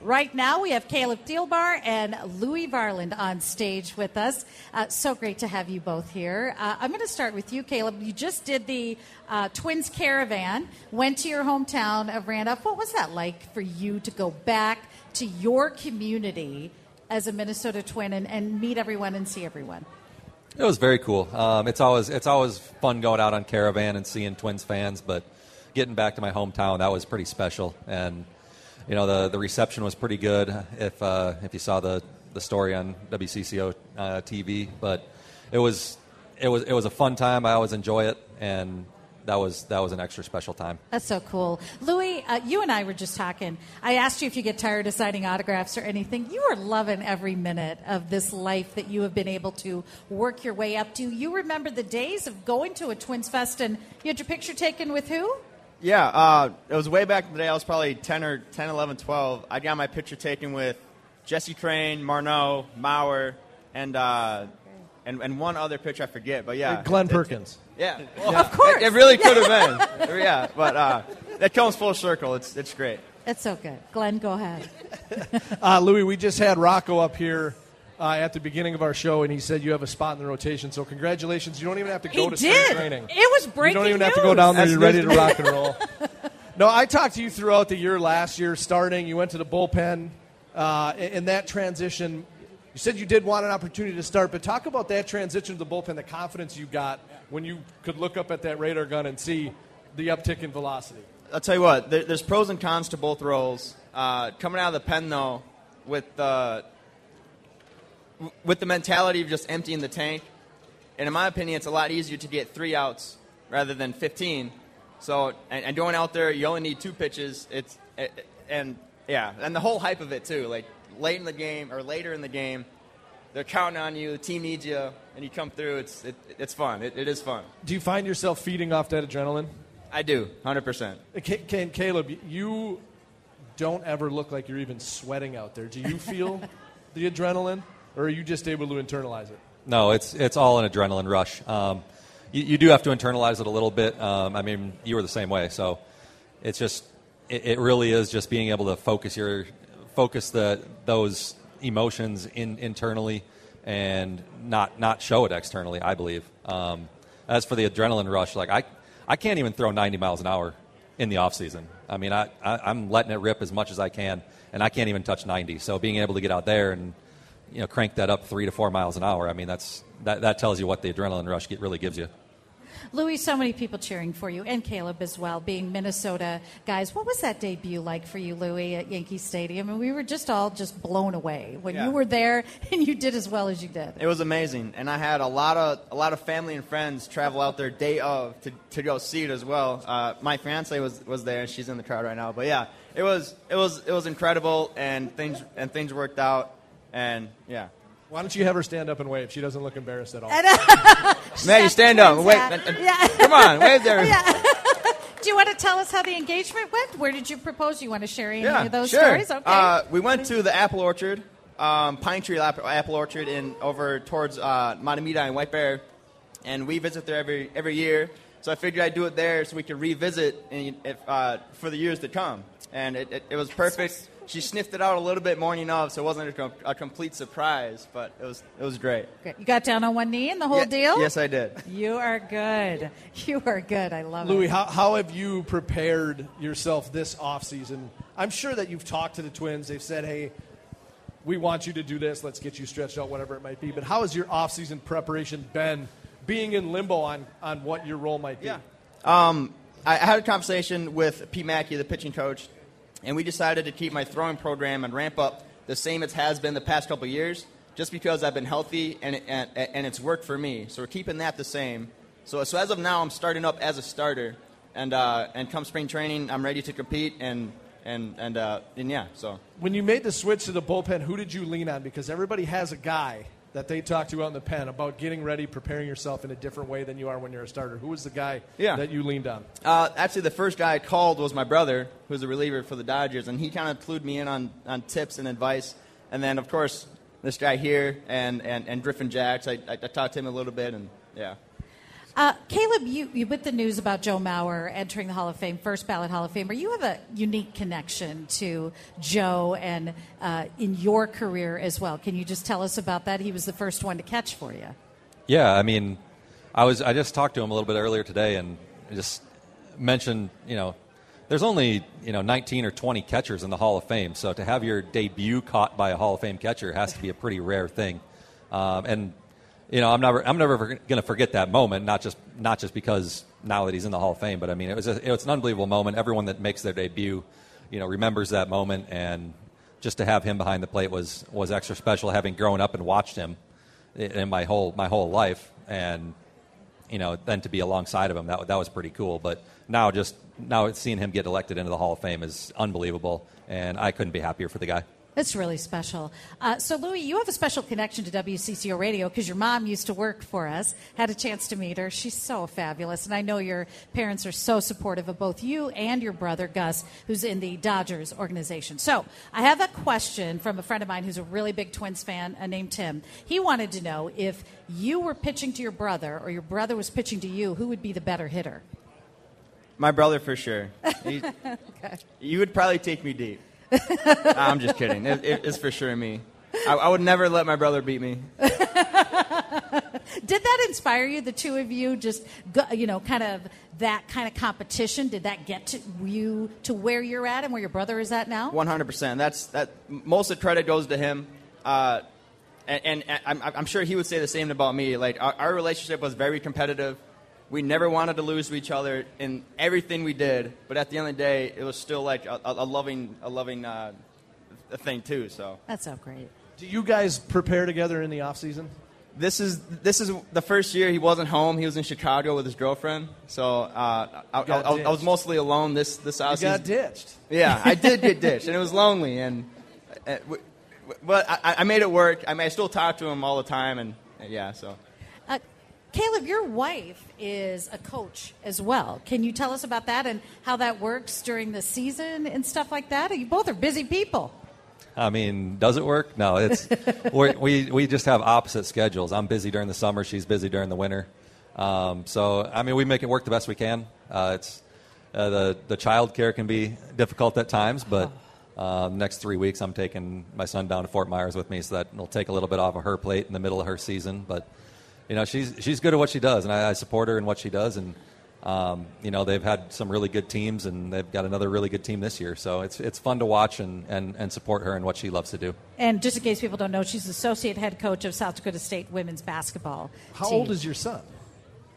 Right now, we have Caleb Thielbar and Louis Varland on stage with us. Uh, so great to have you both here. Uh, I'm going to start with you, Caleb. You just did the uh, Twins Caravan, went to your hometown of Randolph. What was that like for you to go back to your community as a Minnesota Twin and, and meet everyone and see everyone? It was very cool. Um, it's always it's always fun going out on caravan and seeing Twins fans, but getting back to my hometown that was pretty special. And you know the the reception was pretty good. If uh, if you saw the the story on WCCO uh, TV, but it was it was it was a fun time. I always enjoy it, and that was that was an extra special time. That's so cool. Louis, uh, you and I were just talking. I asked you if you get tired of signing autographs or anything. You are loving every minute of this life that you have been able to work your way up to. You remember the days of going to a Twins Fest and you had your picture taken with who? Yeah, uh, it was way back in the day. I was probably 10 or 10, 11, 12. I got my picture taken with Jesse Crain, Morneau, Mauer, and, uh, and and one other pitcher I forget. But yeah, Glen it- Perkins. Yeah, Well, of course. It, it really could have been. yeah, but uh, that comes full circle. It's it's great. It's so good. Glen, go ahead. Uh, Louis, we just had Rocco up here uh, at the beginning of our show, and he said you have a spot in the rotation. So congratulations. You don't even have to go He to spring did. training. It was breaking. You don't even have to go down there. That's You're ready to news to me. rock and roll. no, I talked to you throughout the year last year, starting. You went to the bullpen. Uh, in in that transition, you said you did want an opportunity to start, but talk about that transition to the bullpen, the confidence you got when you could look up at that radar gun and see the uptick in velocity. I'll tell you what. There, there's pros and cons to both roles. Uh, coming out of the pen though, with the w- with the mentality of just emptying the tank, and in my opinion, it's a lot easier to get three outs rather than 15. So, and, and going out there, you only need two pitches. It's it, and yeah, and the whole hype of it too. Like late in the game or later in the game, they're counting on you. The team needs you, and you come through. It's it, it's fun. It, it is fun. Do you find yourself feeding off that adrenaline? I do, hundred percent. Uh, Ca- Ca- Caleb, you don't ever look like you're even sweating out there. Do you feel the adrenaline, or are you just able to internalize it? No, it's it's all an adrenaline rush. Um, you, you do have to internalize it a little bit. Um, I mean, you were the same way, so it's just it, it really is just being able to focus your focus the those emotions in internally and not not show it externally. I believe. Um, as for the adrenaline rush, like I I can't even throw 90 miles an hour in the off season. I mean, I, I I'm letting it rip as much as I can, and I can't even touch 90. So being able to get out there and you know crank that up three to four miles an hour, I mean that's that that tells you what the adrenaline rush get, really gives you. Louis, so many people cheering for you, and Caleb as well, being Minnesota guys. What was that debut like for you, Louis, at Yankee Stadium? And we were just all just blown away when Yeah. you were there and you did as well as you did. It was amazing, and I had a lot of a lot of family and friends travel out there day of to, to go see it as well. Uh, my fiance was was there; and she's in the crowd right now. But yeah, it was it was it was incredible, and things and things worked out, and yeah. Why don't you have her stand up and wave? She doesn't look embarrassed at all. Maggie, stand up. twins Wait, hat. and- and- Yeah. come on, wave there. Yeah. Do you want to tell us how the engagement went? Where did you propose? You want to share any Yeah, of those sure. stories? Okay. Uh, we went to the apple orchard, um, Pine Tree Apple, apple Orchard, in over towards uh, Mahtomedi and White Bear, and we visit there every every year. So I figured I'd do it there so we could revisit in, if, uh, for the years to come, and it, it, it was perfect. She sniffed it out a little bit morning of, so it wasn't a, com- a complete surprise, but it was it was great. Great. You got down on one knee and the whole Yeah, deal? Yes, I did. You are good. You are good. I love Louis, it. how, how have you prepared yourself this offseason? I'm sure that you've talked to the Twins. They've said, hey, we want you to do this. Let's get you stretched out, whatever it might be. But how has your offseason preparation been being in limbo on, on what your role might be? Yeah. Um, I I had a conversation with Pete Maki, the pitching coach, and we decided to keep my throwing program and ramp up the same it has been the past couple years, just because I've been healthy and, and, and it's worked for me. So we're keeping that the same. So, so as of now, I'm starting up as a starter, and uh, and come spring training, I'm ready to compete and and and uh, and yeah. So When you made the switch to the bullpen, who did you lean on? Because everybody has a guy that they talked to you out in the pen about getting ready, preparing yourself in a different way than you are when you're a starter. Who was the guy Yeah. that you leaned on? Uh, actually, the first guy I called was my brother, who's a reliever for the Dodgers, and he kind of clued me in on, on tips and advice. And then, of course, this guy here and, and, and Griffin Jax. I, I, I talked to him a little bit, and yeah. Uh, Caleb, you, you with the news about Joe Mauer entering the Hall of Fame, first ballot Hall of Famer, you have a unique connection to Joe and uh, in your career as well. Can you just tell us about that? He was the first one to catch for you. Yeah, I mean, I was I just talked to him a little bit earlier today and just mentioned, you know, there's only you know 19 or 20 catchers in the Hall of Fame, so to have your debut caught by a Hall of Fame catcher has to be a pretty rare thing. Um, and you know, I'm never I'm never going to forget that moment. Not just not just because now that he's in the Hall of Fame, but I mean, it was a, it was an unbelievable moment. Everyone that makes their debut, you know, remembers that moment, and just to have him behind the plate was was extra special. Having grown up and watched him in my whole my whole life, and you know, then to be alongside of him, that that was pretty cool. But now, just now seeing him get elected into the Hall of Fame is unbelievable, and I couldn't be happier for the guy. That's really special. Uh, so, Louis, you have a special connection to WCCO Radio because your mom used to work for us. Had a chance to meet her. She's so fabulous, and I know your parents are so supportive of both you and your brother Gus, who's in the Dodgers organization. So, I have a question from a friend of mine who's a really big Twins fan, uh, named Tim. He wanted to know if you were pitching to your brother or your brother was pitching to you, who would be the better hitter? My brother for sure. He, Okay. You would probably take me deep. I'm just kidding. It, it, it's for sure me. I, I would never let my brother beat me. Did that inspire you, the two of you, just, go, you know, kind of that kind of competition? Did that get to you to where you're at and where your brother is at now? 100%. That's that. Most of the credit goes to him, uh, and, and, I'm, I'm sure he would say the same about me. Like our, our relationship was very competitive. We never wanted to lose to each other in everything we did, but at the end of the day, it was still like a, a, a loving, a loving uh, thing too. So That's so great. Do you guys prepare together in the off season? this is this is the first year he wasn't home. He was in Chicago with his girlfriend. So uh, I, I, I, I was mostly alone this this You offseason. got ditched. Yeah, I did get ditched, and it was lonely. And uh, w- w- but I, I made it work. I mean, I still talk to him all the time, and uh, yeah. So Caleb, your wife is a coach as well. Can you tell us about that and how that works during the season and stuff like that? You both are busy people. I mean, does it work? No, it's we we just have opposite schedules. I'm busy during the summer. She's busy during the winter. Um, so I mean, we make it work the best we can. Uh, it's uh, the the child care can be difficult at times, but. Uh, next three weeks, I'm taking my son down to Fort Myers with me, so that will take a little bit off of her plate in the middle of her season. But you know, she's she's good at what she does, and I, I support her in what she does. And um, you know, they've had some really good teams, and they've got another really good team this year. So it's it's fun to watch and, and, and support her in what she loves to do. And just in case people don't know, she's associate head coach of South Dakota State women's basketball. How team. old is your son?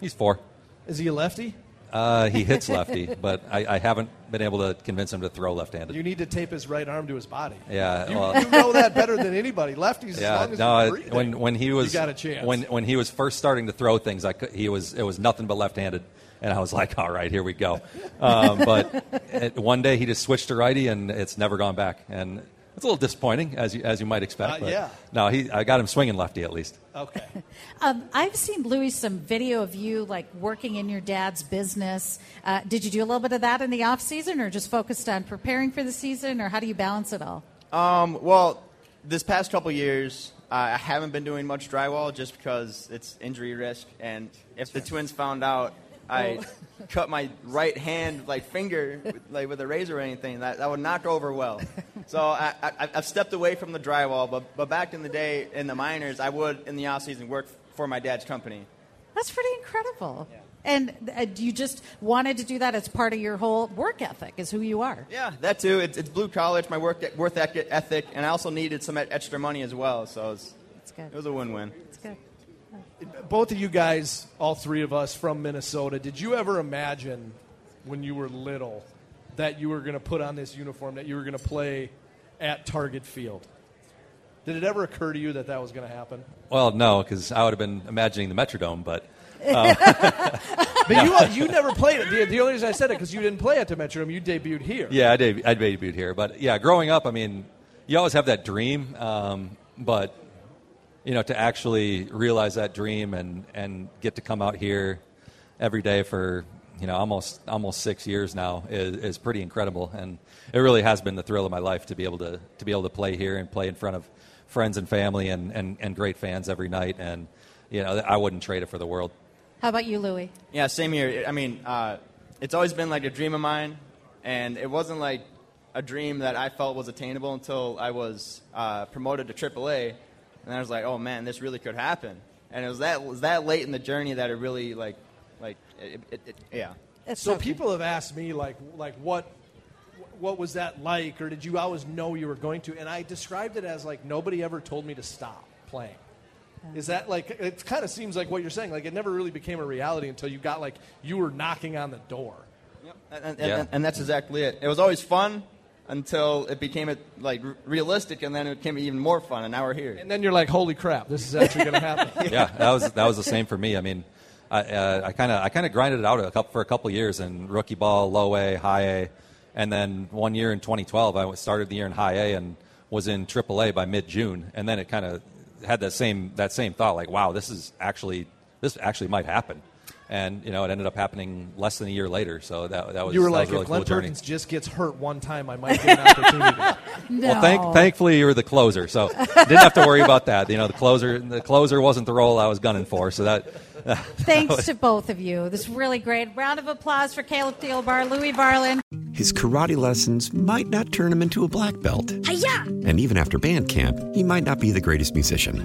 He's four. Is he a lefty? Uh, he hits lefty, but I, I haven't been able to convince him to throw left-handed. You need to tape his right arm to his body. Yeah, You, well- you know that better than anybody. Lefties, as Yeah, long as no. you're breathing, when when he was you got a chance. when when he was first starting to throw things, I could, he was it was nothing but left-handed, and I was like, all right, here we go. Um, but it, one day he just switched to righty, and it's never gone back, and it's a little disappointing as you as you might expect. Uh, but yeah. No, he I got him swinging lefty at least. okay. Um, I've seen Louis some video of you like working in your dad's business. Uh, did you do a little bit of that in the off season, or just focused on preparing for the season, or how do you balance it all? Um, well, this past couple years, uh, I haven't been doing much drywall just because it's injury risk, and if the twins found out I cut my right hand like finger with, like with a razor or anything, that, that would not go over well. So I, I, I've stepped away from the drywall, but but back in the day in the minors, I would in the off season work for my dad's company. That's pretty incredible. And uh, you just wanted to do that as part of your whole work ethic, is who you are. Yeah, that too. It's, it's blue collar. It's my work worth ethic, and I also needed some extra money as well. So it's, That's good. it was a win-win. It's good. Both of you guys, all three of us from Minnesota, did you ever imagine when you were little that you were going to put on this uniform, that you were going to play at Target Field? Did it ever occur to you that that was going to happen? Well, no, because I would have been imagining the Metrodome, but But you, you never played it. The, the only reason I said it because you didn't play at the Metrodome. You debuted here. Yeah, I, deb- I debuted here, but yeah, growing up, I mean, you always have that dream, um, but you know, to actually realize that dream and and get to come out here every day for you know almost almost six years now is, is pretty incredible, and it really has been the thrill of my life to be able to to be able to play here and play in front of friends and family and and, and great fans every night, and you know, I wouldn't trade it for the world. How about you, Louis? Yeah, same here. I mean, uh, it's always been like a dream of mine, and it wasn't like a dream that I felt was attainable until I was uh, promoted to AAA, and I was like, oh man, this really could happen. And it was that it was that late in the journey that it really like, like, it, it, it, yeah. It's So okay. people have asked me like like what what was that like or did you always know you were going to and I described it as like nobody ever told me to stop playing. Oh. Is that like it kind of seems like what you're saying like it never really became a reality until you got like you were knocking on the door. Yep. And, and, Yeah. and, and that's exactly it. It was always fun until it became it, like r- realistic, and then it became even more fun, and now we're here. And then you're like holy crap this is actually going to happen. yeah, that was that was the same for me. I mean, I uh, kind of I kind of grinded it out a couple, for a couple years in rookie ball, low A, high A, and then one year in 2012, I started the year in high A and was in triple A by mid June, and then it kind of had that same that same thought like, wow, this is actually this actually might happen. And you know, it ended up happening less than a year later. So that that was You were that like was a really if Glen cool journey. Perkins just gets hurt one time I might get an opportunity. No. Well, thank, thankfully you were the closer, so didn't have to worry about that. You know, the closer the closer wasn't the role I was gunning for, so that. Thanks to both of you. This is really great. Round of applause for Caleb Thielbar, Louis Varland. His karate lessons might not turn him into a black belt. And even after band camp, he might not be the greatest musician.